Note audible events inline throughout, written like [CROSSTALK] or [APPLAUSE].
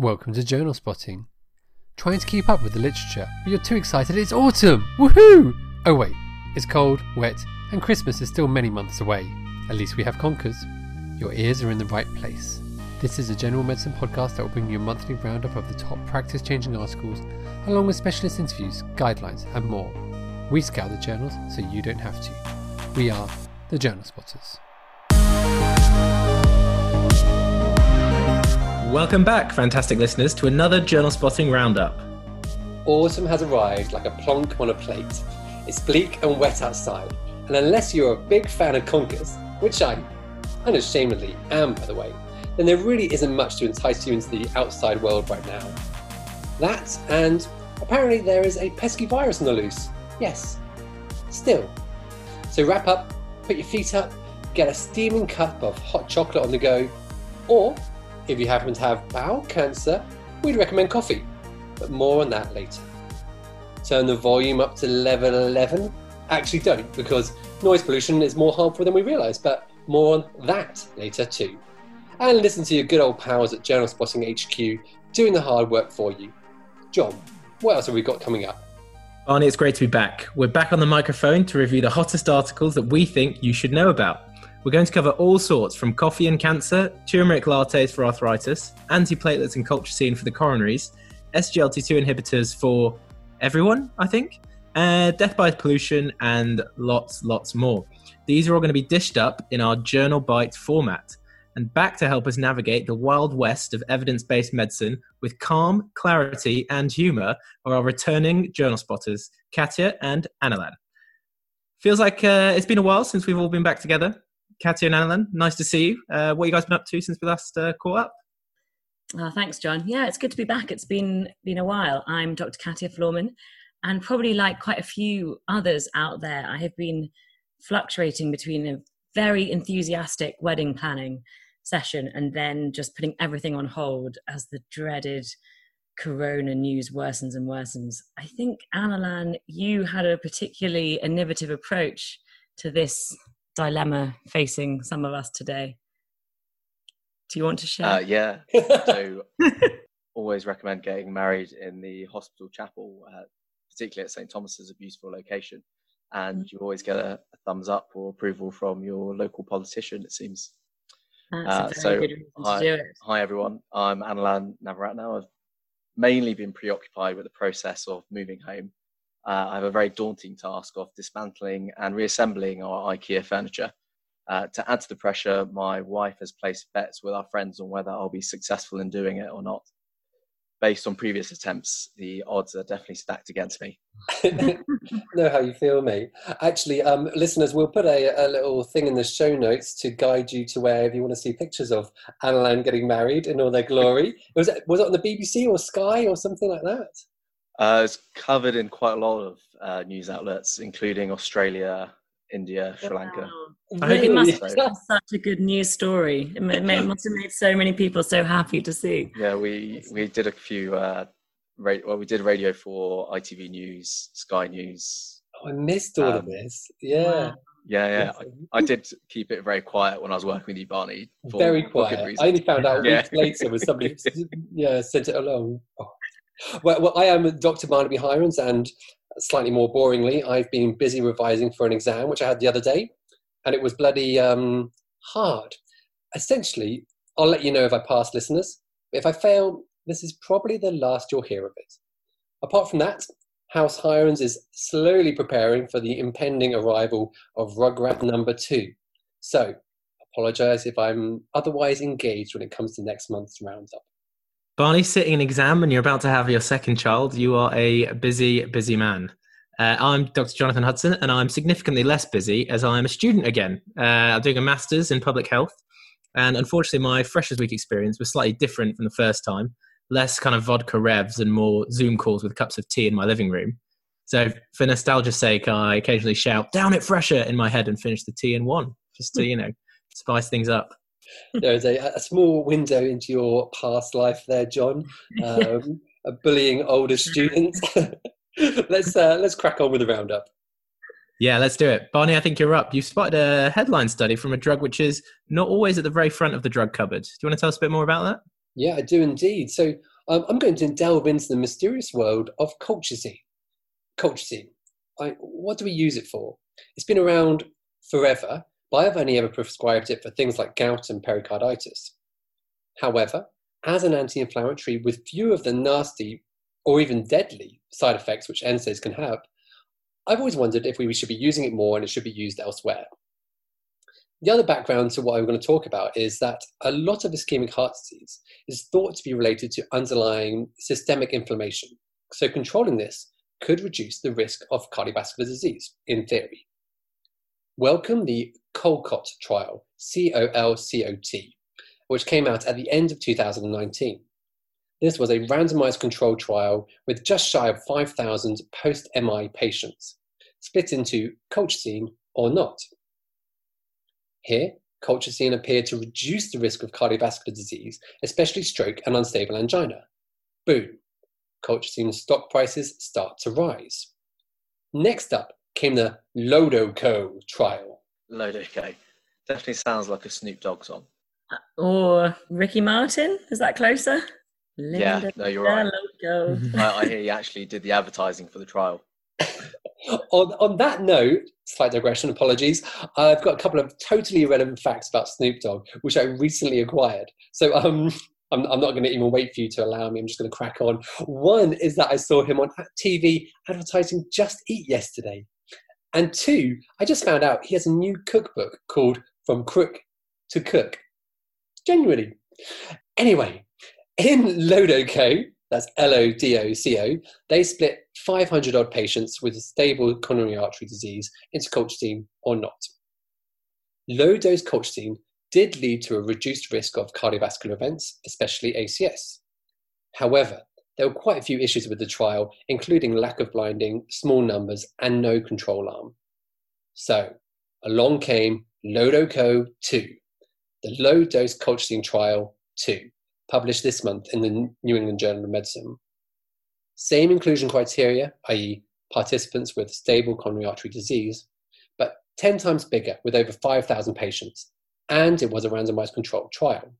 Welcome to Journal Spotting. Trying to keep up with the literature, but you're too excited it's autumn! Woohoo! Oh wait, it's cold, wet, and Christmas is still many months away. At least we have conkers. Your ears are in the right place. This is a general medicine podcast that will bring you a monthly roundup of the top practice changing articles, along with specialist interviews, guidelines, and more. We scour the journals so you don't have to. We are the Journal Spotters. Welcome back, fantastic listeners, to another Journal Spotting Roundup. Autumn has arrived like a plonk on a plate. It's bleak and wet outside, and unless you're a big fan of conkers, which I unashamedly am, by the way, then there really isn't much to entice you into the outside world right now. That, and apparently there is a pesky virus on the loose. Yes, still. So wrap up, put your feet up, get a steaming cup of hot chocolate on the go, or if you happen to have bowel cancer, we'd recommend coffee, but more on that later. Turn the volume up to level 11. Actually, don't, because noise pollution is more harmful than we realise, but more on that later too. And listen to your good old pals at Journal Spotting HQ doing the hard work for you. John, what else have we got coming up? Barney, it's great to be back. We're back on the microphone to review the hottest articles that we think you should know about. We're going to cover all sorts from coffee and cancer, turmeric lattes for arthritis, antiplatelets and colchicine for the coronaries, SGLT2 inhibitors for everyone, I think, uh, death by pollution, and lots, lots more. These are all going to be dished up in our Journal Bite format. And back to help us navigate the wild west of evidence based medicine with calm, clarity, and humour are our returning journal spotters, Katya and Annalan. Feels like uh, it's been a while since we've all been back together. Katya and Annalan, nice to see you. Uh, what you guys been up to since we last uh, caught up? Oh, thanks, John. Yeah, it's good to be back. It's been been a while. I'm Dr. Katya Florman, and probably like quite a few others out there, I have been fluctuating between a very enthusiastic wedding planning session and then just putting everything on hold as the dreaded corona news worsens and worsens. I think, Annalan, you had a particularly innovative approach to this dilemma facing some of us today. Do you want to share? Uh, yeah. [LAUGHS] so, always recommend getting married in the hospital chapel, uh, particularly at St. Thomas's, a beautiful location. And mm. you always get a, a, thumbs up or approval from your local politician, it seems. Uh, so, hi, hi, everyone. I'm Annalan Navaratnam. I've mainly been preoccupied with the process of moving home uh, I have a very daunting task of dismantling and reassembling our IKEA furniture. Uh, to add to the pressure, my wife has placed bets with our friends on whether I'll be successful in doing it or not. Based on previous attempts, the odds are definitely stacked against me. [LAUGHS] know how you feel, mate. Actually, um, listeners, we'll put a, a, little thing in the show notes to guide you to where if you want to see pictures of Annalan getting married in all their glory. Was was it on the BBC or Sky or something like that? Uh, it's covered in quite a lot of uh, news outlets, including Australia, India, Sri Lanka. Wow. Really? It must have been such a good news story. It must have made so many people so happy to see. Yeah, we we did a few. Uh, ra- well, we did radio for ITV News, Sky News. Oh, I missed all um, of this. Yeah. Wow. Yeah, yeah. I, I, did keep it very quiet when I was working with you, Barney. very quiet. I only found out [LAUGHS] yeah. weeks later when somebody [LAUGHS] yeah sent it along. Oh. Well, well, I am Dr. Barnaby Hirons, and slightly more boringly, I've been busy revising for an exam which I had the other day, and it was bloody um, hard. Essentially, I'll let you know if I pass, listeners. If I fail, this is probably the last you'll hear of it. Apart from that, House Hirons is slowly preparing for the impending arrival of Rugrat number two. So, apologise if I'm otherwise engaged when it comes to next month's roundup. Barney, sitting an exam and you're about to have your second child, you are a busy, busy man. Uh, I'm Dr. Jonathan Hudson, and I'm significantly less busy as I'm a student again. Uh, I'm doing a master's in public health, and unfortunately, my Freshers Week experience was slightly different from the first time. Less kind of vodka revs and more Zoom calls with cups of tea in my living room. So, for nostalgia's sake, I occasionally shout "Down it, Fresher!" in my head and finish the tea in one, just to you know spice things up there's a, a, small window into your past life there, John. Um, [LAUGHS] bullying older students. [LAUGHS] let's uh, let's crack on with the roundup. Yeah, let's do it. Barney, I think you're up. You spotted a headline study from a drug which is not always at the very front of the drug cupboard. Do you want to tell us a bit more about that? Yeah, I do indeed. So um, I'm going to delve into the mysterious world of colchicine. Colchicine. I, what do we use it for? It's been around forever, but I've only ever prescribed it for things like gout and pericarditis. However, as an anti inflammatory with few of the nasty or even deadly side effects which NSAIDs can have, I've always wondered if we should be using it more and it should be used elsewhere. The other background to what I'm going to talk about is that a lot of ischemic heart disease is thought to be related to underlying systemic inflammation. So, controlling this could reduce the risk of cardiovascular disease, in theory. Welcome the COLCOT trial, C O L C O T, which came out at the end of 2019. This was a randomized controlled trial with just shy of 5,000 post MI patients, split into colchicine or not. Here, colchicine appeared to reduce the risk of cardiovascular disease, especially stroke and unstable angina. Boom, colchicine stock prices start to rise. Next up came the Lodoco trial. Lodoco. Definitely sounds like a Snoop Dogg song. Or Ricky Martin? Is that closer? Yeah, no, you're right. Loco. I, I hear you actually did the advertising for the trial. [LAUGHS] on, on that note, slight digression, apologies. I've got a couple of totally irrelevant facts about Snoop Dogg, which I recently acquired. So um, I'm, I'm not going to even wait for you to allow me. I'm just going to crack on. One is that I saw him on TV advertising Just Eat yesterday. And two, I just found out he has a new cookbook called From Crook to Cook. Genuinely. Anyway, in Lodoco, that's L O D O C O, they split 500 odd patients with stable coronary artery disease into colchicine or not. Low dose colchicine did lead to a reduced risk of cardiovascular events, especially ACS. However, there were quite a few issues with the trial, including lack of blinding, small numbers, and no control arm. So, along came Lodoco 2, the low dose colchicine trial 2 published this month in the New England Journal of Medicine. Same inclusion criteria, i.e., participants with stable coronary artery disease, but 10 times bigger with over 5,000 patients, and it was a randomized controlled trial.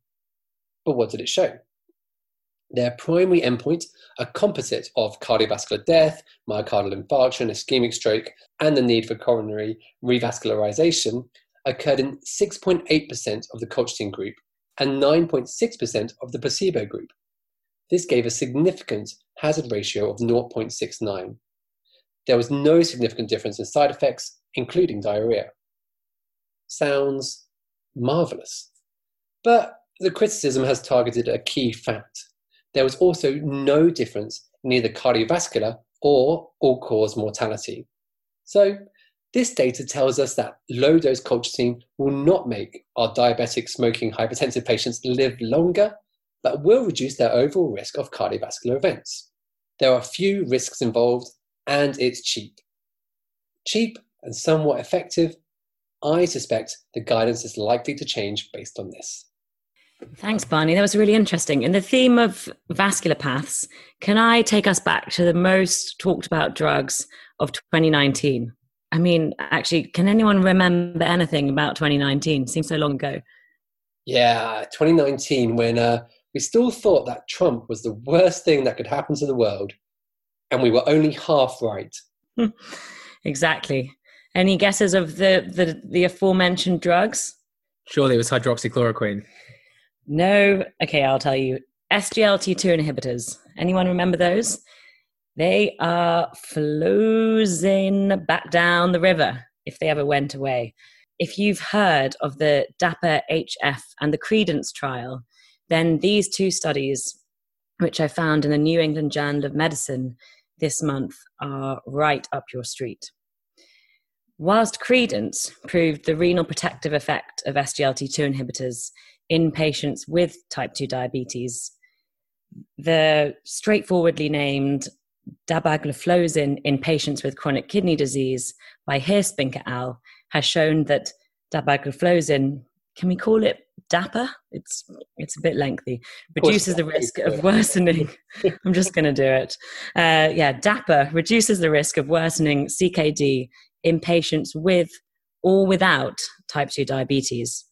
But what did it show? Their primary endpoint, a composite of cardiovascular death, myocardial infarction, ischemic stroke, and the need for coronary revascularization, occurred in 6.8% of the colchicine group and 9.6% of the placebo group. This gave a significant hazard ratio of 0.69. There was no significant difference in side effects, including diarrhea. Sounds marvelous. But the criticism has targeted a key fact. There was also no difference in either cardiovascular or all cause mortality. So, this data tells us that low dose colchicine will not make our diabetic, smoking, hypertensive patients live longer, but will reduce their overall risk of cardiovascular events. There are few risks involved, and it's cheap. Cheap and somewhat effective. I suspect the guidance is likely to change based on this. Thanks, Barney. That was really interesting. In the theme of vascular paths, can I take us back to the most talked about drugs of 2019? I mean, actually, can anyone remember anything about 2019? Seems so long ago. Yeah, 2019, when uh, we still thought that Trump was the worst thing that could happen to the world, and we were only half right. [LAUGHS] exactly. Any guesses of the, the, the aforementioned drugs? Surely it was hydroxychloroquine. No. Okay, I'll tell you. SGLT2 inhibitors. Anyone remember those? They are floating back down the river if they ever went away. If you've heard of the DAPA HF and the Credence trial, then these two studies, which I found in the New England Journal of Medicine this month, are right up your street. Whilst Credence proved the renal protective effect of SGLT2 inhibitors in patients with type 2 diabetes, the straightforwardly named dapagliflozin in patients with chronic kidney disease by Heerspink al. has shown that dapagliflozin, can we call it DAPA? It's it's a bit lengthy. [LAUGHS] Reduces the risk of worsening. I'm just going to do it. Uh, yeah, DAPA reduces the risk of worsening CKD in patients with or without type 2 diabetes.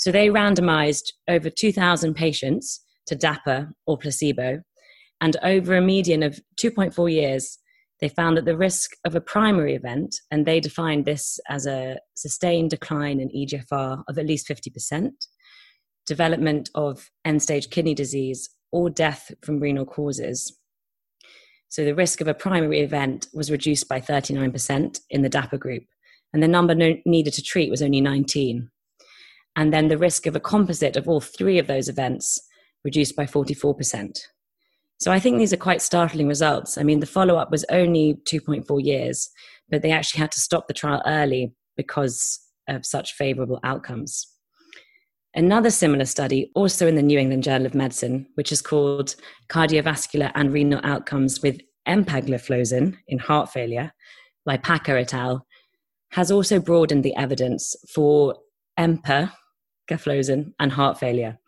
So they randomized over 2,000 patients to DAPA or placebo. And over a median of 2.4 years, they found that the risk of a primary event, and they defined this as a sustained decline in EGFR of at least 50%, development of end stage kidney disease, or death from renal causes. So the risk of a primary event was reduced by 39% in the DAPA group, and the number no- needed to treat was only 19. And then the risk of a composite of all three of those events reduced by 44%. So I think these are quite startling results. I mean, the follow up was only 2.4 years, but they actually had to stop the trial early because of such favorable outcomes. Another similar study, also in the New England Journal of Medicine, which is called Cardiovascular and Renal Outcomes with Empagliflozin in Heart Failure by Packer et al., has also broadened the evidence for empagliflozin and heart failure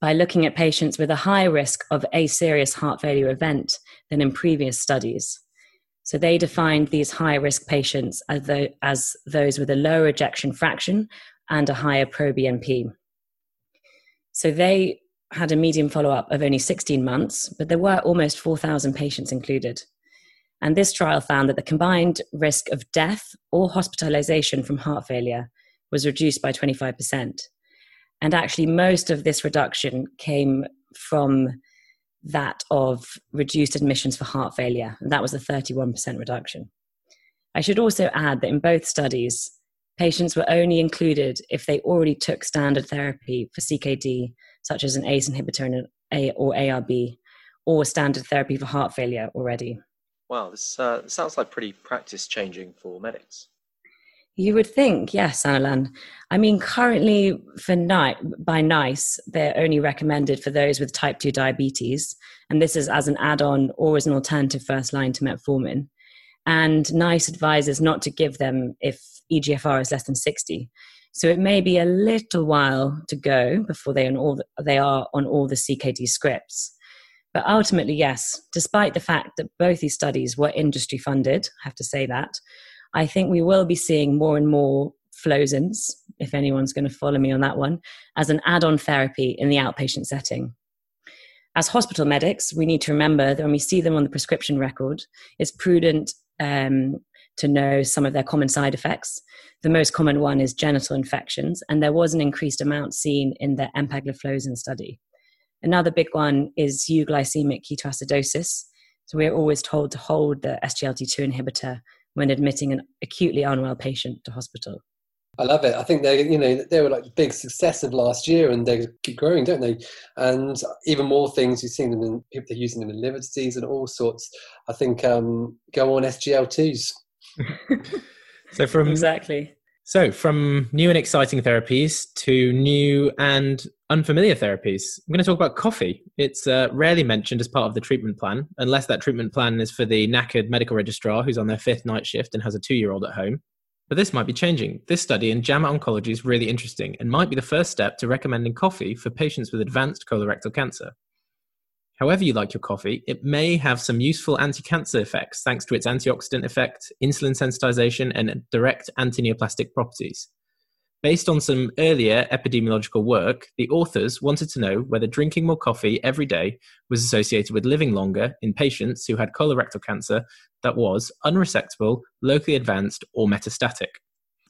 by looking at patients with a higher risk of a serious heart failure event than in previous studies. So they defined these high risk patients as, as those with a lower ejection fraction and a higher proBNP. So they had a median follow up of only 16 months, but there were almost 4,000 patients included. And this trial found that the combined risk of death or hospitalization from heart failure was reduced by 25%. And actually, most of this reduction came from that of reduced admissions for heart failure. And that was a 31% reduction. I should also add that in both studies, patients were only included if they already took standard therapy for CKD, such as an ACE inhibitor or ARB, or standard therapy for heart failure already. Wow, this uh, sounds like pretty practice changing for medics. You would think, yes, Annalan. I mean, currently for night by NICE, they're only recommended for those with type 2 diabetes, and this is as an add-on or as an alternative first line to metformin. And NICE advises not to give them if EGFR is less than 60. So it may be a little while to go before they, on all the, they are on all the CKD scripts. But ultimately, yes, despite the fact that both these studies were industry funded, I have to say that, I think we will be seeing more and more Flozins, if anyone's going to follow me on that one, as an add on therapy in the outpatient setting. As hospital medics, we need to remember that when we see them on the prescription record, it's prudent um, to know some of their common side effects. The most common one is genital infections, and there was an increased amount seen in the empagliflozin study. Another big one is euglycemic ketoacidosis. So we're always told to hold the SGLT2 inhibitor when admitting an acutely unwell patient to hospital. I love it. I think they, you know, they were like the big success of last year, and they keep growing, don't they? And even more things you've seen them in people they're using them in liver disease and all sorts. I think um, go on SGLT2s. [LAUGHS] so from exactly. So from new and exciting therapies to new and unfamiliar therapies, I'm going to talk about coffee. It's uh, rarely mentioned as part of the treatment plan, unless that treatment plan is for the knackered medical registrar who's on their fifth night shift and has a two-year-old at home. But this might be changing. This study in JAMA Oncology is really interesting and might be the first step to recommending coffee for patients with advanced colorectal cancer. However, you like your coffee, it may have some useful anti cancer effects thanks to its antioxidant effect, insulin sensitization, and direct anti neoplastic properties. Based on some earlier epidemiological work, the authors wanted to know whether drinking more coffee every day was associated with living longer in patients who had colorectal cancer that was unresectable, locally advanced, or metastatic.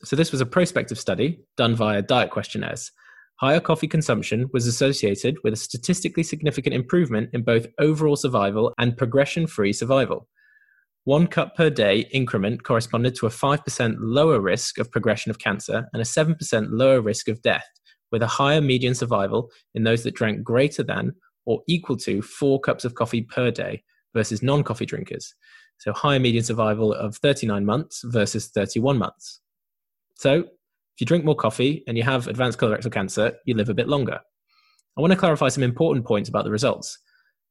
So, this was a prospective study done via diet questionnaires higher coffee consumption was associated with a statistically significant improvement in both overall survival and progression free survival. One cup per day increment corresponded to a 5% lower risk of progression of cancer and a 7% lower risk of death, with a higher median survival in those that drank greater than or equal to four cups of coffee per day versus non coffee drinkers. So, higher median survival of 39 months versus 31 months. So, if you drink more coffee and you have advanced colorectal cancer, you live a bit longer. I want to clarify some important points about the results.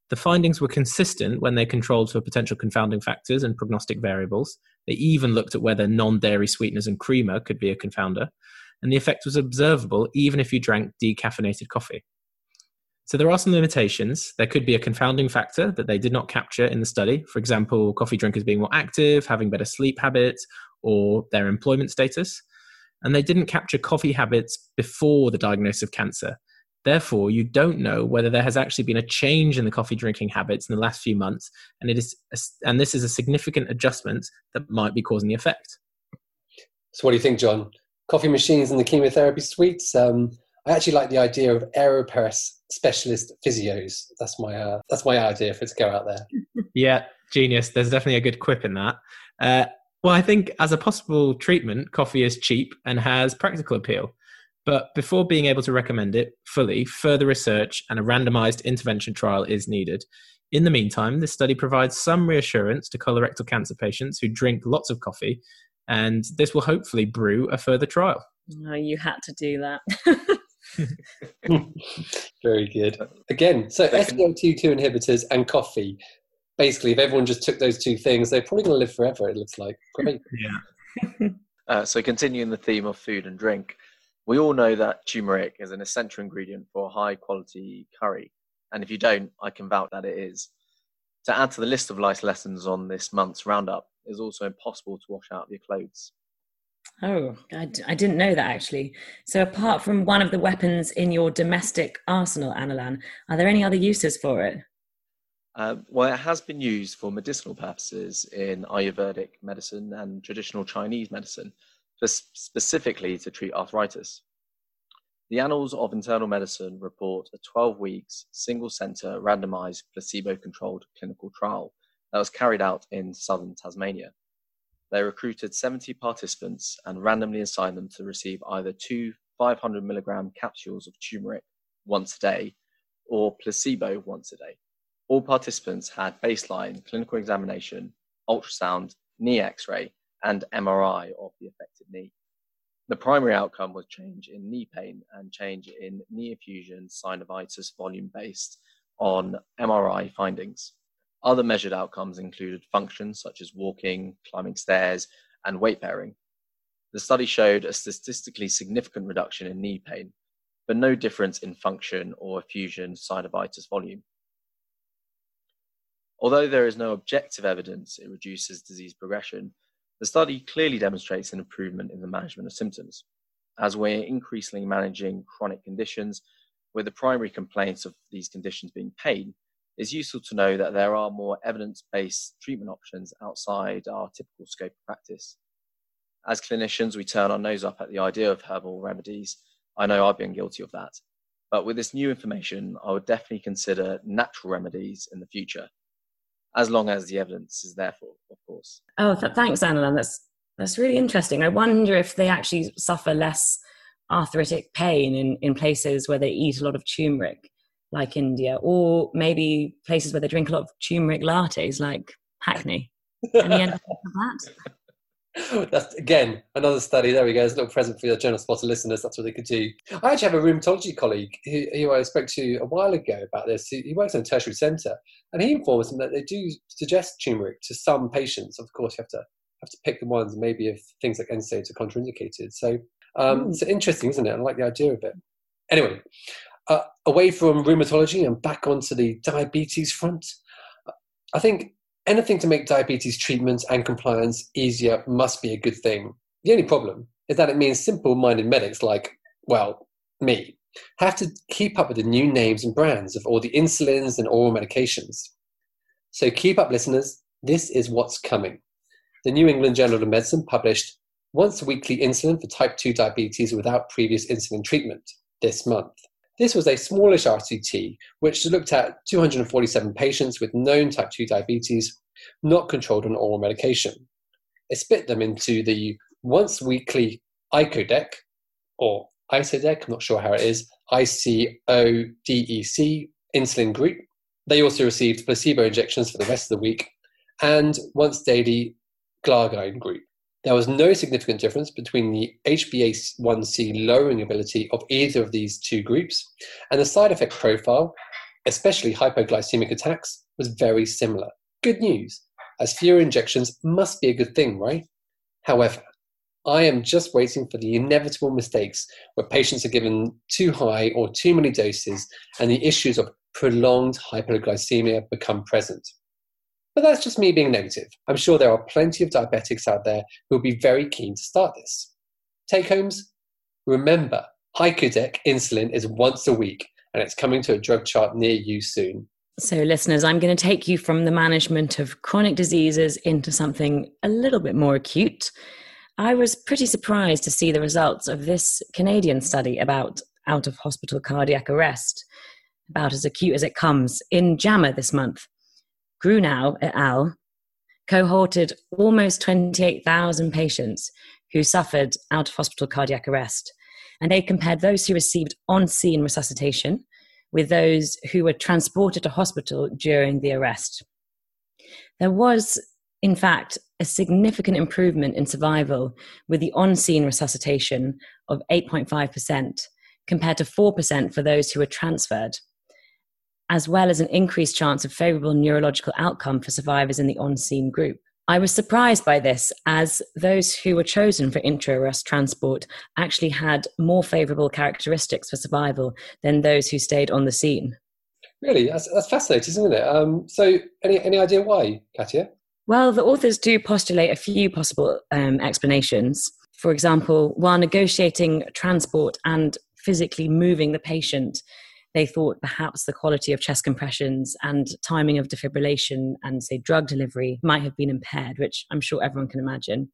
The findings were consistent when they controlled for potential confounding factors and prognostic variables. They even looked at whether non dairy sweeteners and creamer could be a confounder. And the effect was observable even if you drank decaffeinated coffee. So there are some limitations. There could be a confounding factor that they did not capture in the study. For example, coffee drinkers being more active, having better sleep habits, or their employment status and they didn't capture coffee habits before the diagnosis of cancer. Therefore, you don't know whether there has actually been a change in the coffee drinking habits in the last few months, and it is and this is a significant adjustment that might be causing the effect. So, what do you think, John? Coffee machines in the chemotherapy suites. Um, I actually like the idea of aeropress specialist physios. That's my uh, that's my idea for it to go out there. [LAUGHS] yeah, genius. There's definitely a good quip in that. Uh, well, I think as a possible treatment, coffee is cheap and has practical appeal. But before being able to recommend it fully, further research and a randomized intervention trial is needed. In the meantime, this study provides some reassurance to colorectal cancer patients who drink lots of coffee, and this will hopefully brew a further trial. Oh, you had to do that. [LAUGHS] Very good. Again, so SGLT2 inhibitors and coffee. Basically, if everyone just took those two things, they're probably going to live forever. It looks like great. [LAUGHS] Yeah. [LAUGHS] uh, so, continuing the theme of food and drink, we all know that turmeric is an essential ingredient for high quality curry, and if you don't, I can vouch that it is. To add to the list of life lessons on this month's roundup, it is also impossible to wash out your clothes. Oh, I d- I didn't know that actually. So, apart from one of the weapons in your domestic arsenal, Annalan, are there any other uses for it? Uh, well, it has been used for medicinal purposes in Ayurvedic medicine and traditional Chinese medicine, specifically to treat arthritis. The Annals of Internal Medicine report a 12 weeks, single center, randomized, placebo controlled clinical trial that was carried out in southern Tasmania. They recruited 70 participants and randomly assigned them to receive either two 500 milligram capsules of turmeric once a day or placebo once a day. All participants had baseline clinical examination, ultrasound, knee x ray, and MRI of the affected knee. The primary outcome was change in knee pain and change in knee effusion synovitis volume based on MRI findings. Other measured outcomes included functions such as walking, climbing stairs, and weight bearing. The study showed a statistically significant reduction in knee pain, but no difference in function or effusion synovitis volume. Although there is no objective evidence it reduces disease progression, the study clearly demonstrates an improvement in the management of symptoms. As we're increasingly managing chronic conditions, with the primary complaints of these conditions being pain, it's useful to know that there are more evidence based treatment options outside our typical scope of practice. As clinicians, we turn our nose up at the idea of herbal remedies. I know I've been guilty of that. But with this new information, I would definitely consider natural remedies in the future as long as the evidence is there for, of course. Oh, th- thanks, Anna. That's that's really interesting. I wonder if they actually suffer less arthritic pain in, in places where they eat a lot of turmeric, like India, or maybe places where they drink a lot of turmeric lattes, like Hackney. [LAUGHS] Any end of that? [LAUGHS] That's again another study. There we go. It's a little present for your Journal Spotter listeners. That's what they could do. I actually have a rheumatology colleague who, who I spoke to a while ago about this. He, he works in a tertiary centre, and he informs me that they do suggest turmeric to some patients. Of course, you have to have to pick the ones maybe if things like NSAIDs are contraindicated. So um, it's interesting, isn't it? I like the idea of it. Anyway, uh, away from rheumatology and back onto the diabetes front. I think anything to make diabetes treatment and compliance easier must be a good thing. The only problem is that it means simple minded medics like, well, me, have to keep up with the new names and brands of all the insulins and oral medications. So keep up, listeners. This is what's coming. The New England Journal of Medicine published once weekly insulin for type 2 diabetes without previous insulin treatment this month. This was a smallish RCT, which looked at 247 patients with known type 2 diabetes, not controlled on oral medication. It split them into the once weekly ICODEC, or ICODEC, I'm not sure how it is, ICODEC insulin group. They also received placebo injections for the rest of the week, and once daily glargine group. There was no significant difference between the HbA1c lowering ability of either of these two groups, and the side effect profile, especially hypoglycemic attacks, was very similar. Good news, as fewer injections must be a good thing, right? However, I am just waiting for the inevitable mistakes where patients are given too high or too many doses and the issues of prolonged hypoglycemia become present. But that's just me being negative. I'm sure there are plenty of diabetics out there who will be very keen to start this. Take homes, remember, ICODEC insulin is once a week, and it's coming to a drug chart near you soon. So, listeners, I'm going to take you from the management of chronic diseases into something a little bit more acute. I was pretty surprised to see the results of this Canadian study about out of hospital cardiac arrest, about as acute as it comes, in JAMA this month. Grunau et al. cohorted almost 28,000 patients who suffered out of hospital cardiac arrest, and they compared those who received on scene resuscitation with those who were transported to hospital during the arrest. There was, in fact, a significant improvement in survival with the on scene resuscitation of 8.5% compared to 4% for those who were transferred, as well as an increased chance of favorable neurological outcome for survivors in the on scene group. I was surprised by this, as those who were chosen for intra arrest transport actually had more favourable characteristics for survival than those who stayed on the scene. Really, that's, that's fascinating, isn't it? Um, so, any any idea why, Katia? Well, the authors do postulate a few possible um, explanations. For example, while negotiating transport and physically moving the patient, they thought perhaps the quality of chest compressions and timing of defibrillation and, say, drug delivery might have been impaired, which I'm sure everyone can imagine.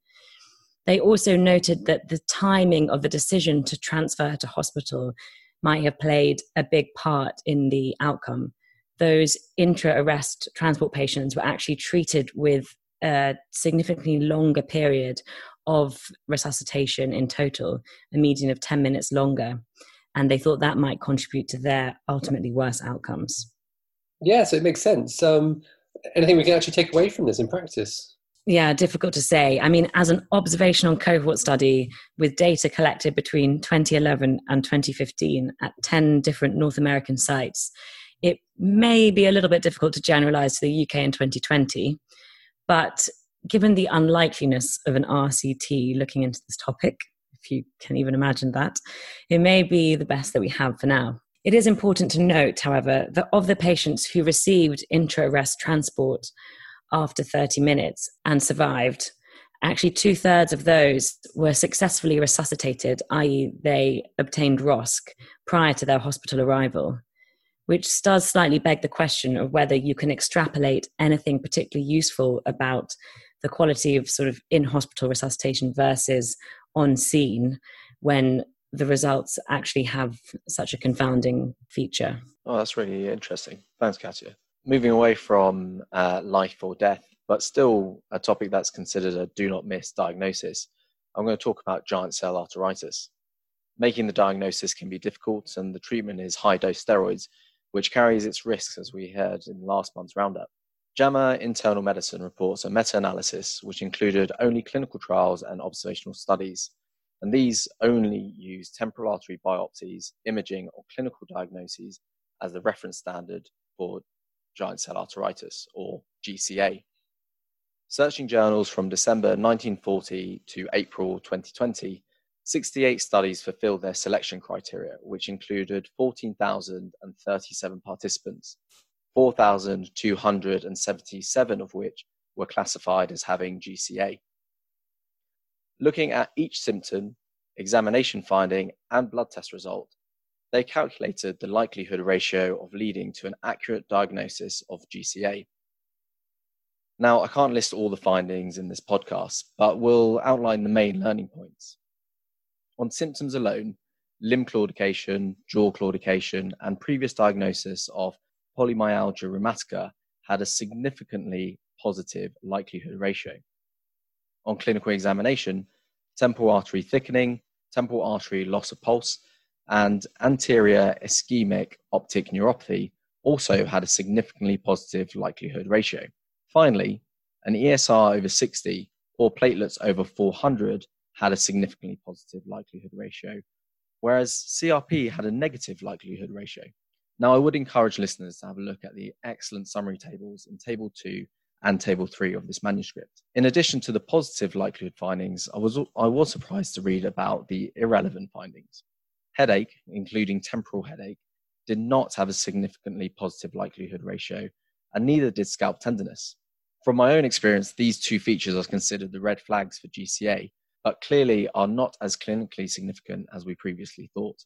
They also noted that the timing of the decision to transfer to hospital might have played a big part in the outcome. Those intra arrest transport patients were actually treated with a significantly longer period of resuscitation in total, a median of 10 minutes longer and they thought that might contribute to their ultimately worse outcomes. Yeah, so it makes sense. Um, anything we can actually take away from this in practice? Yeah, difficult to say. I mean, as an observational cohort study with data collected between 2011 and 2015 at 10 different North American sites, it may be a little bit difficult to generalize to the UK in 2020. But given the unlikeliness of an RCT looking into this topic, if you can even imagine that, it may be the best that we have for now. It is important to note, however, that of the patients who received intra arrest transport after 30 minutes and survived, actually two thirds of those were successfully resuscitated, i.e., they obtained ROSC prior to their hospital arrival, which does slightly beg the question of whether you can extrapolate anything particularly useful about the quality of sort of in hospital resuscitation versus on scene when the results actually have such a confounding feature. Oh, that's really interesting. Thanks, Katia. Moving away from uh, life or death, but still a topic that's considered a do not miss diagnosis, I'm going to talk about giant cell arteritis. Making the diagnosis can be difficult, and the treatment is high dose steroids, which carries its risks, as we heard in last month's roundup. JAMA Internal Medicine reports a meta analysis which included only clinical trials and observational studies, and these only use temporal artery biopsies, imaging, or clinical diagnoses as the reference standard for giant cell arteritis, or GCA. Searching journals from December 1940 to April 2020, 68 studies fulfilled their selection criteria, which included 14,037 participants 4,277 of which were classified as having GCA. Looking at each symptom, examination finding, and blood test result, they calculated the likelihood ratio of leading to an accurate diagnosis of GCA. Now, I can't list all the findings in this podcast, but we'll outline the main learning points. On symptoms alone, limb claudication, jaw claudication, and previous diagnosis of polymyalgia rheumatica had a significantly positive likelihood ratio. On clinical examination, temporal artery thickening, temporal artery loss of pulse, and anterior ischemic optic neuropathy also had a significantly positive likelihood ratio. Finally, an ESR over 60 or platelets over 400 had a significantly positive likelihood ratio, whereas CRP had a negative likelihood ratio. Now, I would encourage listeners to have a look at the excellent summary tables in Table 2 and Table 3 of this manuscript. In addition to the positive likelihood findings, I was, I was surprised to read about the irrelevant findings. Headache, including temporal headache, did not have a significantly positive likelihood ratio, and neither did scalp tenderness. From my own experience, these two features are considered the red flags for GCA, but clearly are not as clinically significant as we previously thought.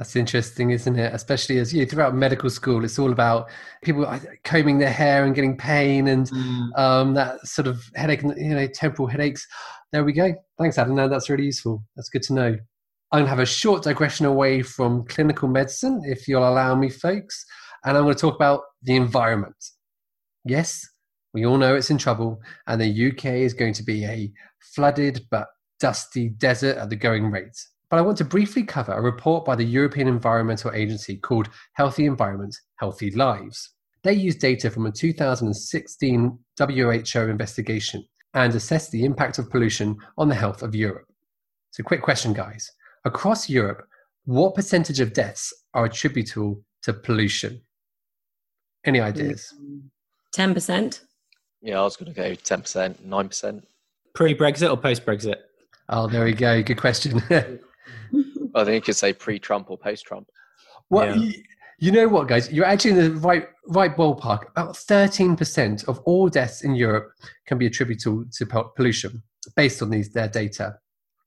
That's interesting, isn't it? Especially as you know, throughout medical school, it's all about people combing their hair and getting pain and Mm. um, that sort of headache, and you know, temporal headaches. There we go. Thanks, Adam. No, that's really useful. That's good to know. I'm going to have a short digression away from clinical medicine, if you'll allow me, folks. And I'm going to talk about the environment. Yes, we all know it's in trouble, and the UK is going to be a flooded but dusty desert at the going rate. But I want to briefly cover a report by the European Environmental Agency called Healthy Environment, Healthy Lives. They used data from a 2016 WHO investigation and assessed the impact of pollution on the health of Europe. So, quick question, guys. Across Europe, what percentage of deaths are attributable to pollution? Any mm. ideas? Ten percent. Yeah, I was going to go 10%, 9%. Pre Brexit or post Brexit? Oh, there we go. Good question. [LAUGHS] [LAUGHS] I think you could say pre Trump or post Trump. Well, Yeah. you, you know what, guys? You're actually in the right right ballpark. About 13% of all deaths in Europe can be attributable to pollution, based on these their data.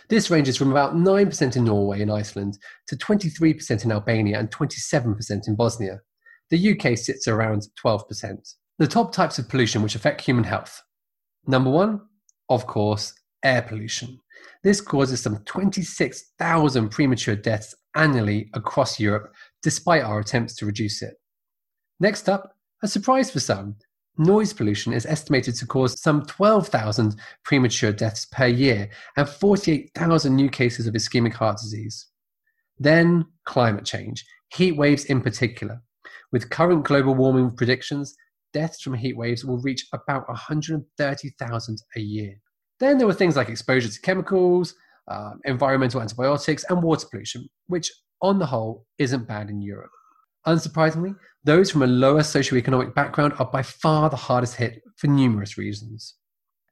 This ranges from about 9% in Norway and Iceland to 23% in Albania and 27% in Bosnia. The UK sits around 12%. The top types of pollution which affect human health. Number one, of course, air pollution. This causes some 26,000 premature deaths annually across Europe, despite our attempts to reduce it. Next up, a surprise for some noise pollution is estimated to cause some 12,000 premature deaths per year and 48,000 new cases of ischemic heart disease. Then, climate change, heat waves in particular. With current global warming predictions, deaths from heat waves will reach about 130,000 a year. Then there were things like exposure to chemicals, um, environmental antibiotics, and water pollution, which on the whole isn't bad in Europe. Unsurprisingly, those from a lower socioeconomic background are by far the hardest hit for numerous reasons.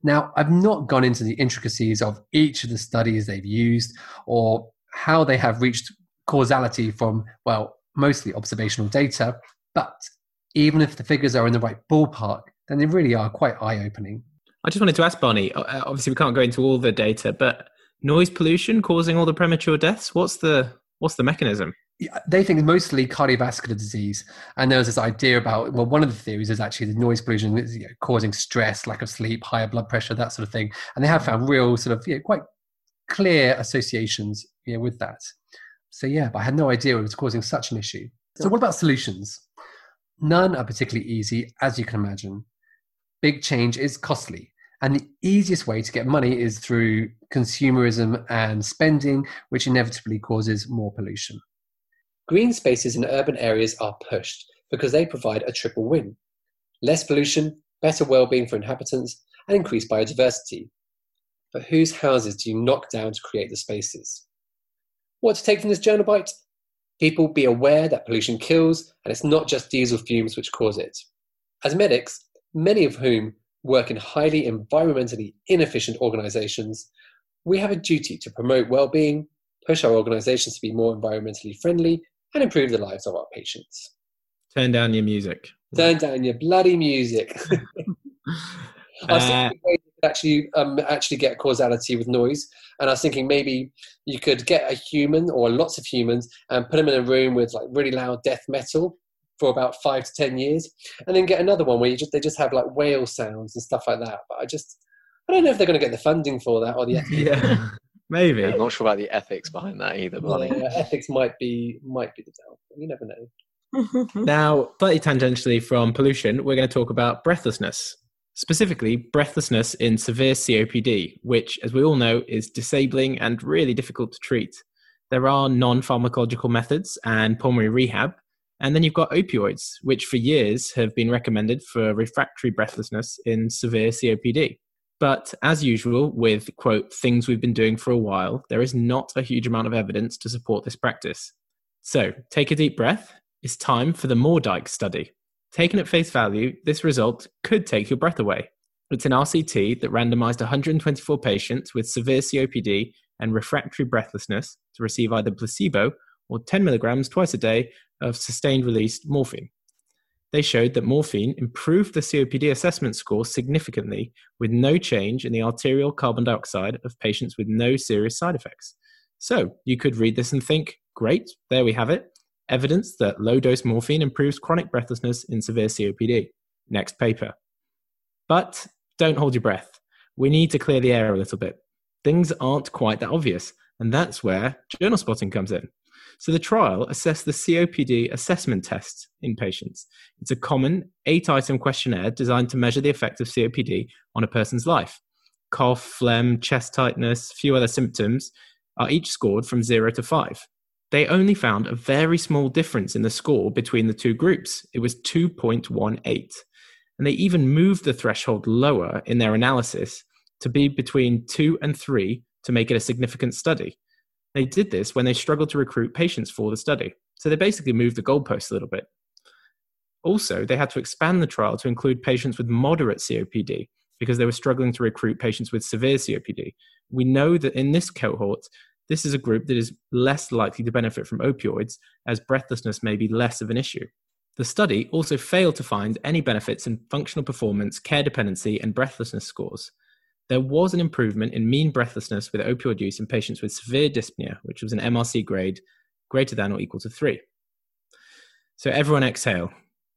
Now, I've not gone into the intricacies of each of the studies they've used or how they have reached causality from, well, mostly observational data, but even if the figures are in the right ballpark, then they really are quite eye opening. I just wanted to ask Barney. uh, Obviously, we can't go into all the data, but noise pollution causing all the premature deaths. What's the what's the mechanism? They think mostly cardiovascular disease. And there's this idea about, well, one of the theories is actually the noise pollution is you know, causing stress, lack of sleep, higher blood pressure, that sort of thing. And they have found real sort of you know, quite clear associations you know, with that. So yeah, but I had no idea it was causing such an issue. So what about solutions? None are particularly easy, as you can imagine. Big change is costly. And the easiest way to get money is through consumerism and spending, which inevitably causes more pollution. Green spaces in urban areas are pushed because they provide a triple win less pollution, better well-being for inhabitants, and increased biodiversity. But whose houses do you knock down to create the spaces? What to take from this journal bite? People be aware that pollution kills, and it's not just diesel fumes which cause it. As medics, many of whom work in highly environmentally inefficient organizations, we have a duty to promote well-being, push our organizations to be more environmentally friendly, and improve the lives of our patients. Turn down your music. Turn down your bloody music. [LAUGHS] I was Uh, thinking could actually um, actually get causality with noise, and I was thinking maybe you could get a human or lots of humans and put them in a room with like really loud death metal for about five to ten years, and then get another one where you just they just have like whale sounds and stuff like that. But I just I don't know if they're going to get the funding for that or the [LAUGHS] ethics. yeah, [LAUGHS] maybe. I'm not sure about the ethics behind that either, Barney. Yeah, ethics might be might be the downfall. You never know. [LAUGHS] Now, slightly tangentially from pollution, we're going to talk about breathlessness. Specifically, breathlessness in severe COPD, which, as we all know, is disabling and really difficult to treat. There are non pharmacological methods and pulmonary rehab. And then you've got opioids, which for years have been recommended for refractory breathlessness in severe COPD. But as usual, with quote, things we've been doing for a while, there is not a huge amount of evidence to support this practice. So take a deep breath. It's time for the MORDYC study. Taken at face value, this result could take your breath away. It's an RCT that randomized 124 patients with severe COPD and refractory breathlessness to receive either placebo or 10 milligrams twice a day of sustained release morphine. They showed that morphine improved the COPD assessment score significantly with no change in the arterial carbon dioxide of patients with no serious side effects. So you could read this and think, Great, there we have it. Evidence that low dose morphine improves chronic breathlessness in severe COPD. Next paper. But don't hold your breath. We need to clear the air a little bit. Things aren't quite that obvious, and that's where journal spotting comes in. So the trial assessed the COPD assessment test in patients. It's a common eight item questionnaire designed to measure the effect of COPD on a person's life. Cough, phlegm, chest tightness, few other symptoms are each scored from zero to five. They only found a very small difference in the score between the two groups. It was 2.18. And they even moved the threshold lower in their analysis to be between two and three to make it a significant study. They did this when they struggled to recruit patients for the study. So they basically moved the goalposts a little bit. Also, they had to expand the trial to include patients with moderate COPD because they were struggling to recruit patients with severe COPD. We know that in this cohort, this is a group that is less likely to benefit from opioids, as breathlessness may be less of an issue. The study also failed to find any benefits in functional performance, care dependency, and breathlessness scores there was an improvement in mean breathlessness with opioid use in patients with severe dyspnea, which was an MRC grade greater than or equal to three. So everyone exhale.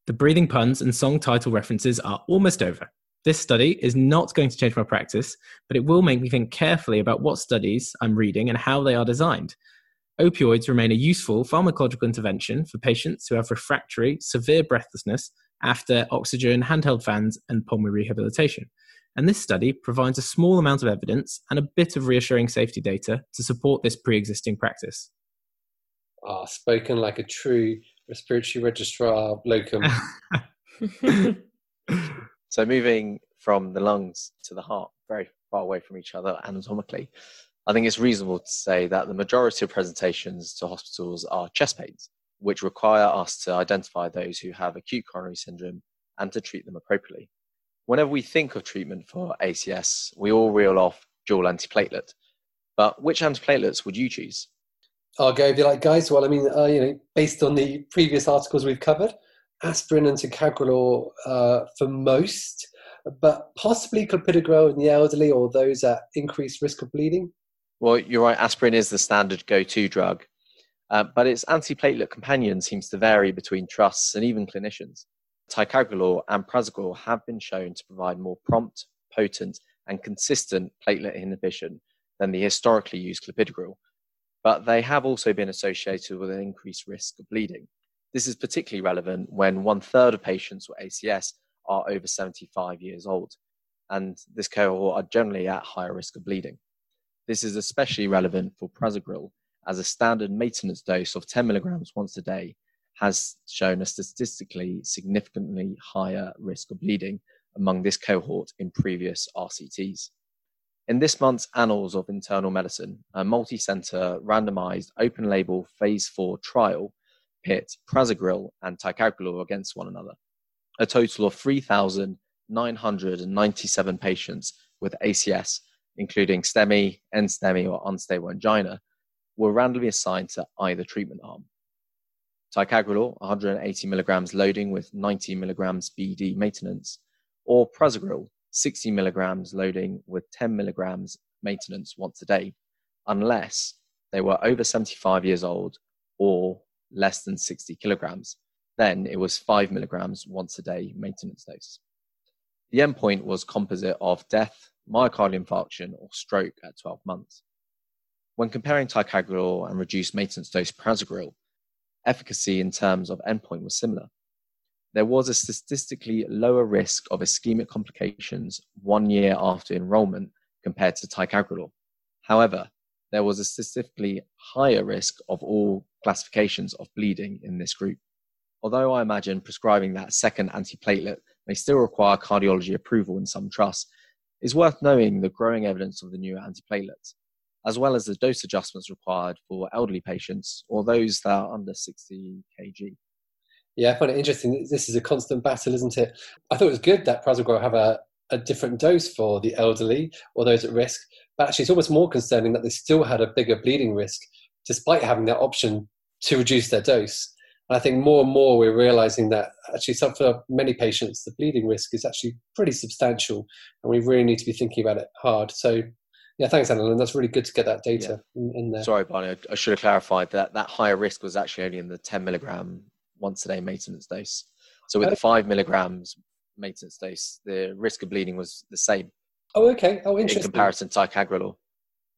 The breathing puns and song title references are almost over. This study is not going to change my practice, but it will make me think carefully about what studies I'm reading and how they are designed. Opioids remain a useful pharmacological intervention for patients who have refractory, severe breathlessness after oxygen, handheld fans, and pulmonary rehabilitation and this study provides a small amount of evidence and a bit of reassuring safety data to support this pre existing practice. Ah, spoken like a true respiratory registrar locum. [LAUGHS] [LAUGHS] so, moving from the lungs to the heart, very far away from each other anatomically, I think it's reasonable to say that the majority of presentations to hospitals are chest pains, which require us to identify those who have acute coronary syndrome and to treat them appropriately whenever we think of treatment for ACS, we all reel off dual antiplatelet. But which antiplatelets would you choose? I'll go if you like, guys. Well, I mean, uh, you know, based on the previous articles we've covered, aspirin and ticagrelor uh, for most, but possibly clopidogrel in the elderly or those at increased risk of bleeding. Well, you're right. Aspirin is the standard go-to drug, uh, but its antiplatelet companion seems to vary between trusts and even clinicians. Ticagrelor and prasugrel have been shown to provide more prompt, potent, and consistent platelet inhibition than the historically used clopidogrel, but they have also been associated with an increased risk of bleeding. This is particularly relevant when one third of patients with ACS are over 75 years old, and this cohort are generally at higher risk of bleeding. This is especially relevant for prasugrel, as a standard maintenance dose of 10 milligrams once a day has shown a statistically significantly higher risk of bleeding among this cohort in previous RCTs. In this month's Annals of Internal Medicine, a multi center randomized open label phase 4 trial pit prasugrel and ticagrelor against one another. A total of 3,997 patients with ACS, including STEMI, NSTEMI, or unstable angina, were randomly assigned to either treatment arm. Ticagrelor, 180 milligrams loading with 90 milligrams BD maintenance, or prasugrel, 60 milligrams loading with 10 milligrams maintenance once a day, unless they were over 75 years old or less than 60 kilograms. Then it was 5 milligrams once a day maintenance dose. The endpoint was composite of death, myocardial infarction, or stroke at 12 months. When comparing ticagrelor and reduced maintenance dose prasugrel, efficacy in terms of endpoint was similar. There was a statistically lower risk of ischemic complications one year after enrollment compared to ticagrelor. However, there was a statistically higher risk of all classifications of bleeding in this group. Although I imagine prescribing that second antiplatelet may still require cardiology approval in some trusts, it's worth knowing the growing evidence of the newer antiplatelets as well as the dose adjustments required for elderly patients or those that are under 60 kg. Yeah, I find it interesting. This is a constant battle, isn't it? I thought it was good that prasugrel have a, a different dose for the elderly or those at risk, but actually it's almost more concerning that they still had a bigger bleeding risk despite having that option to reduce their dose. And I think more and more we're realizing that actually for many patients the bleeding risk is actually pretty substantial and we really need to be thinking about it hard. So Yeah, thanks, Alan. That's really good to get that data in, in there. Sorry, Barney, I- I should have clarified that that higher risk was actually only in the 10 milligram once a day maintenance dose. So with the five milligrams maintenance dose, the risk of bleeding was the same Oh, okay. Oh, interesting. in comparison to ticagrelor.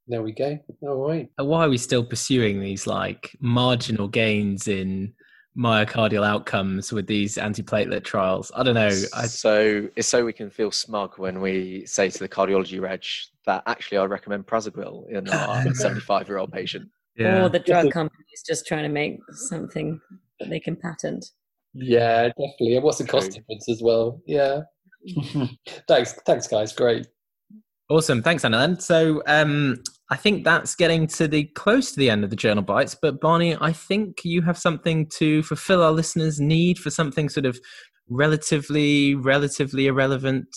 There we go. All right. Uh, Why are we still pursuing these like marginal gains in myocardial outcomes with these antiplatelet trials? I don't know. I, So it's so we can feel smug when we say to the cardiology reg that actually I recommend Prasugrel in our [LAUGHS] 75 year old patient. yeah. Or the drug Definitely. companies just trying to make something that they can patent. Yeah, definitely. And what's the cost difference as well? Yeah. [LAUGHS] thanks, thanks, guys. Great. Awesome. Thanks, Anna. Then. So um, I think that's getting to the close to the end of the journal bites. But Barney, I think you have something to fulfill our listeners' need for something sort of relatively, relatively irrelevant.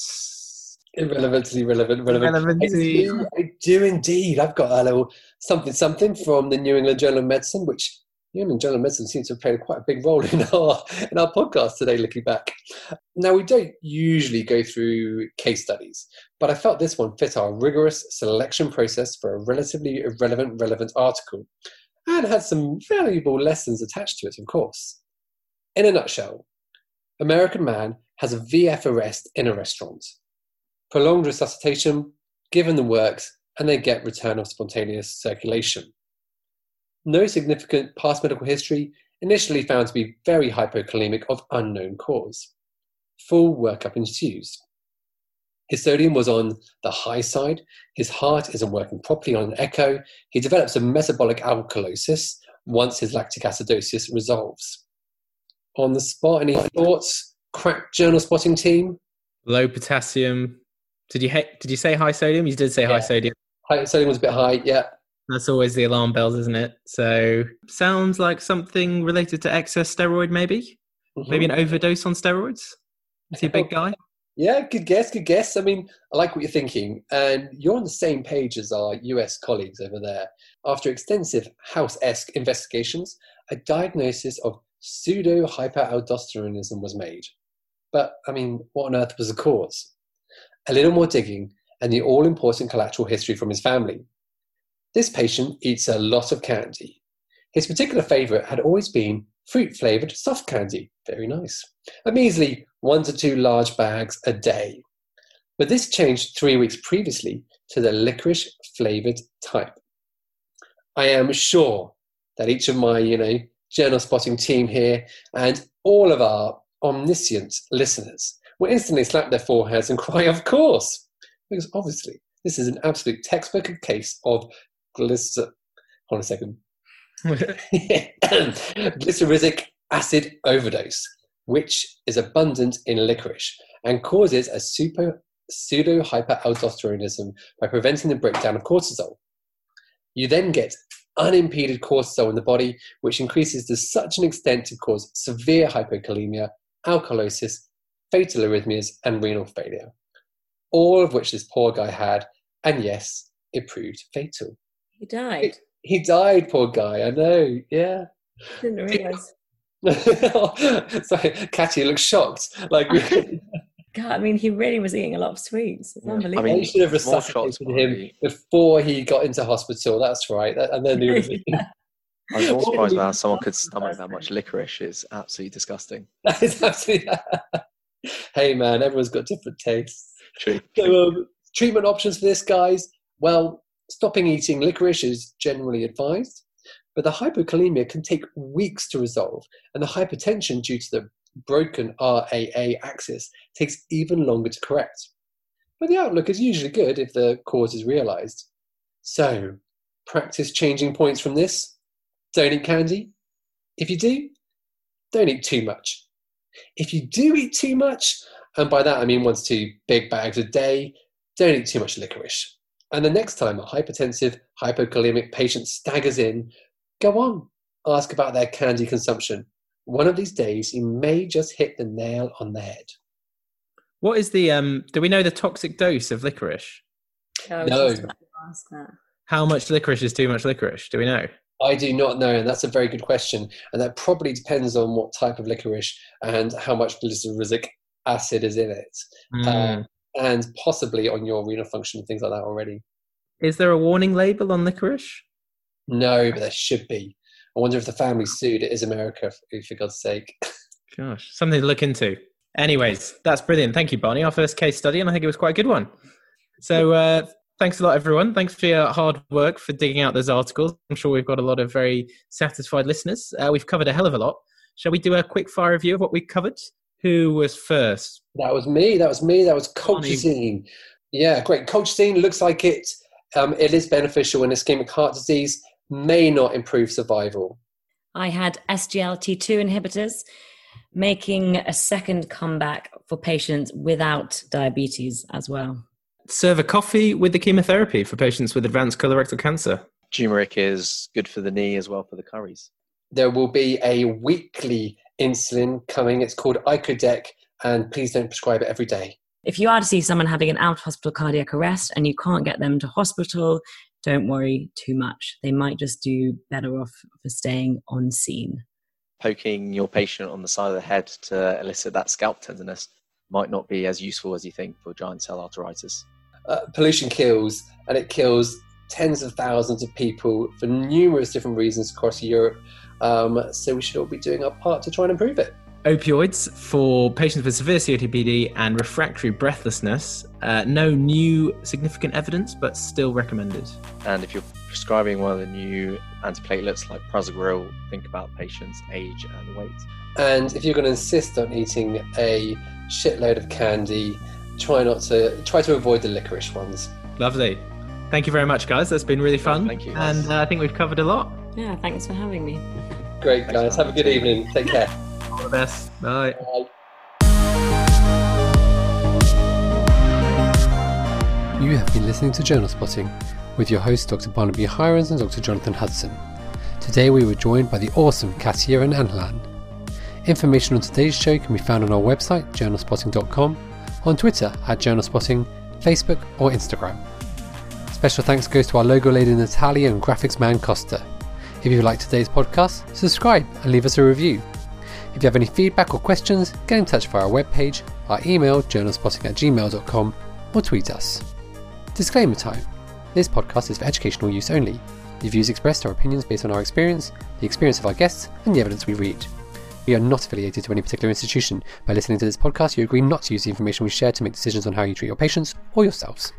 Irrelevantly relevant, relevant. I do, I do indeed. I've got a little something, something from the New England Journal of Medicine, which England Journal Medicine seems to have played quite a big role [LAUGHS] in our in our podcast today. Looking back, now we don't usually go through case studies, but I felt this one fit our rigorous selection process for a relatively irrelevant, relevant article, and had some valuable lessons attached to it. Of course, in a nutshell, American man has a VF arrest in a restaurant prolonged resuscitation, given the works, and they get return of spontaneous circulation. No significant past medical history, initially found to be very hypokalemic of unknown cause. Full workup ensues. His sodium was on the high side, his heart isn't working properly on an echo, he develops a metabolic alkalosis once his lactic acidosis resolves. On the spot, any thoughts? Crack journal spotting team? Low potassium. Did you ha- did you say high sodium? You did say high sodium. High, sodium was a bit high, yeah. That's always the alarm bells, isn't it? So sounds like something related to excess steroid, maybe. Mm-hmm. Maybe an overdose on steroids. Is he a big guy? Yeah, good guess, good guess. I mean, I like what you're thinking, and you're on the same page as our US colleagues over there. After extensive house esque investigations, a diagnosis of pseudo hyperaldosteronism was made. But, I mean, what on earth was the cause? A little more digging, and the all important collateral history from his family. This patient eats a lot of candy. His particular favourite had always been fruit flavoured soft candy. Very nice. A measly one to two large bags a day. But this changed three weeks previously to the licorice flavoured type. I am sure that each of my, you know, journal spotting team here and all of our omniscient listeners will instantly slap their foreheads and cry, of course, because obviously this is an absolute textbook case of glycer. Hold on a second. [LAUGHS] [LAUGHS] glycyrrhizic acid overdose, which is abundant in licorice and causes a super, pseudo hyperaldosteronism by preventing the breakdown of cortisol. You then get unimpeded cortisol in the body, which increases to such an extent to cause severe hypokalemia, alkalosis, fatal arrhythmias, and renal failure. All of which this poor guy had, and yes, it proved fatal. He died. He died, poor guy. I know. Yeah. Didn't realise. [LAUGHS] Sorry, Katia looks shocked. Like [LAUGHS] God, I mean, he really was eating a lot of sweets. It's Yeah. I mean, they should have more shots resuscitated him before he got into hospital. That's right. That- And then he was. [LAUGHS] I was more surprised about how someone could stomach that much licorice. It's absolutely disgusting. that is absolutely. hey man, everyone's got different tastes. True. So, um, treatment options for this, guys. Well, stopping eating licorice is generally advised, but the hypokalemia can take weeks to resolve, and the hypertension due to the broken RAA axis takes even longer to correct. But the outlook is usually good if the cause is realized. So, practice changing points from this. Don't eat candy. If you do, don't eat too much. If you do eat too much, and by that I mean one to two big bags a day, don't eat too much licorice. And the next time a hypertensive, hypokalemic patient staggers in, go on, ask about their candy consumption. One of these days, you may just hit the nail on the head. What is the um? Do we know the toxic dose of licorice? I No. just about to ask that. How much licorice is too much licorice? Do we know? I do not know, and that's a very good question. And that probably depends on what type of licorice and how much glycyrrhizic acid is in it, Mm. Uh, and possibly on your renal function and things like that already. Is there a warning label on licorice? No, but there should be. I wonder if the family sued. It is America, for, God's sake. [LAUGHS] Gosh, something to look into. Anyways, that's brilliant. Thank you, Barney. Our first case study, and I think it was quite a good one. So, uh, thanks a lot, everyone. Thanks for your hard work for digging out those articles. I'm sure we've got a lot of very satisfied listeners. Uh, we've covered a hell of a lot. Shall we do a quick fire review of what we covered? Who was first? That was me. That was me. That was Barney. colchicine. Yeah, great. Colchicine looks like it. Um, it is beneficial in ischemic heart disease. May not improve survival. I had SGLT2 inhibitors making a second comeback for patients without diabetes as well. Serve a coffee with the chemotherapy for patients with advanced colorectal cancer. Turmeric is good for the knee as well for the curries. There will be a weekly insulin coming. It's called Icodec, and please don't prescribe it every day. If you are to see someone having an out of hospital cardiac arrest and you can't get them to hospital, don't worry too much. They might just do better off for staying on scene. Poking your patient on the side of the head to elicit that scalp tenderness might not be as useful as you think for giant cell arteritis. Uh, pollution kills, and it kills tens of thousands of people for numerous different reasons across Europe. Um, so we should all be doing our part to try and improve it. Opioids for patients with severe COPD and refractory breathlessness. Uh, no new significant evidence, but still recommended. And if you're prescribing one of the new antiplatelets like prasugrel, think about patient's age and weight. And if you're going to insist on eating a shitload of candy, try not to try to avoid the licorice ones. Lovely. Thank you very much, guys. That's been really fun. Thank you. And uh, I think we've covered a lot. Yeah, thanks for having me. Great, Thanks, guys. Have a good evening. Take care. All the best. Bye. Bye. You have been listening to Journal Spotting with your hosts Dr. Barnaby Hirons and Dr. Jonathan Hudson. Today we were joined by the awesome Katia and Annalan. Information on today's show can be found on our website, journalspotting.com, on Twitter at journalspotting, Facebook or Instagram. Special thanks goes to our logo lady Natalia and graphics man Costa. If you liked today's podcast, subscribe and leave us a review. If you have any feedback or questions, get in touch via our webpage, our email journalspotting at gmail.com or tweet us. Disclaimer time. This podcast is for educational use only. The views expressed are opinions based on our experience, the experience of our guests, and the evidence we read. We are not affiliated to any particular institution. By listening to this podcast, you agree not to use the information we share to make decisions on how you treat your patients or yourselves.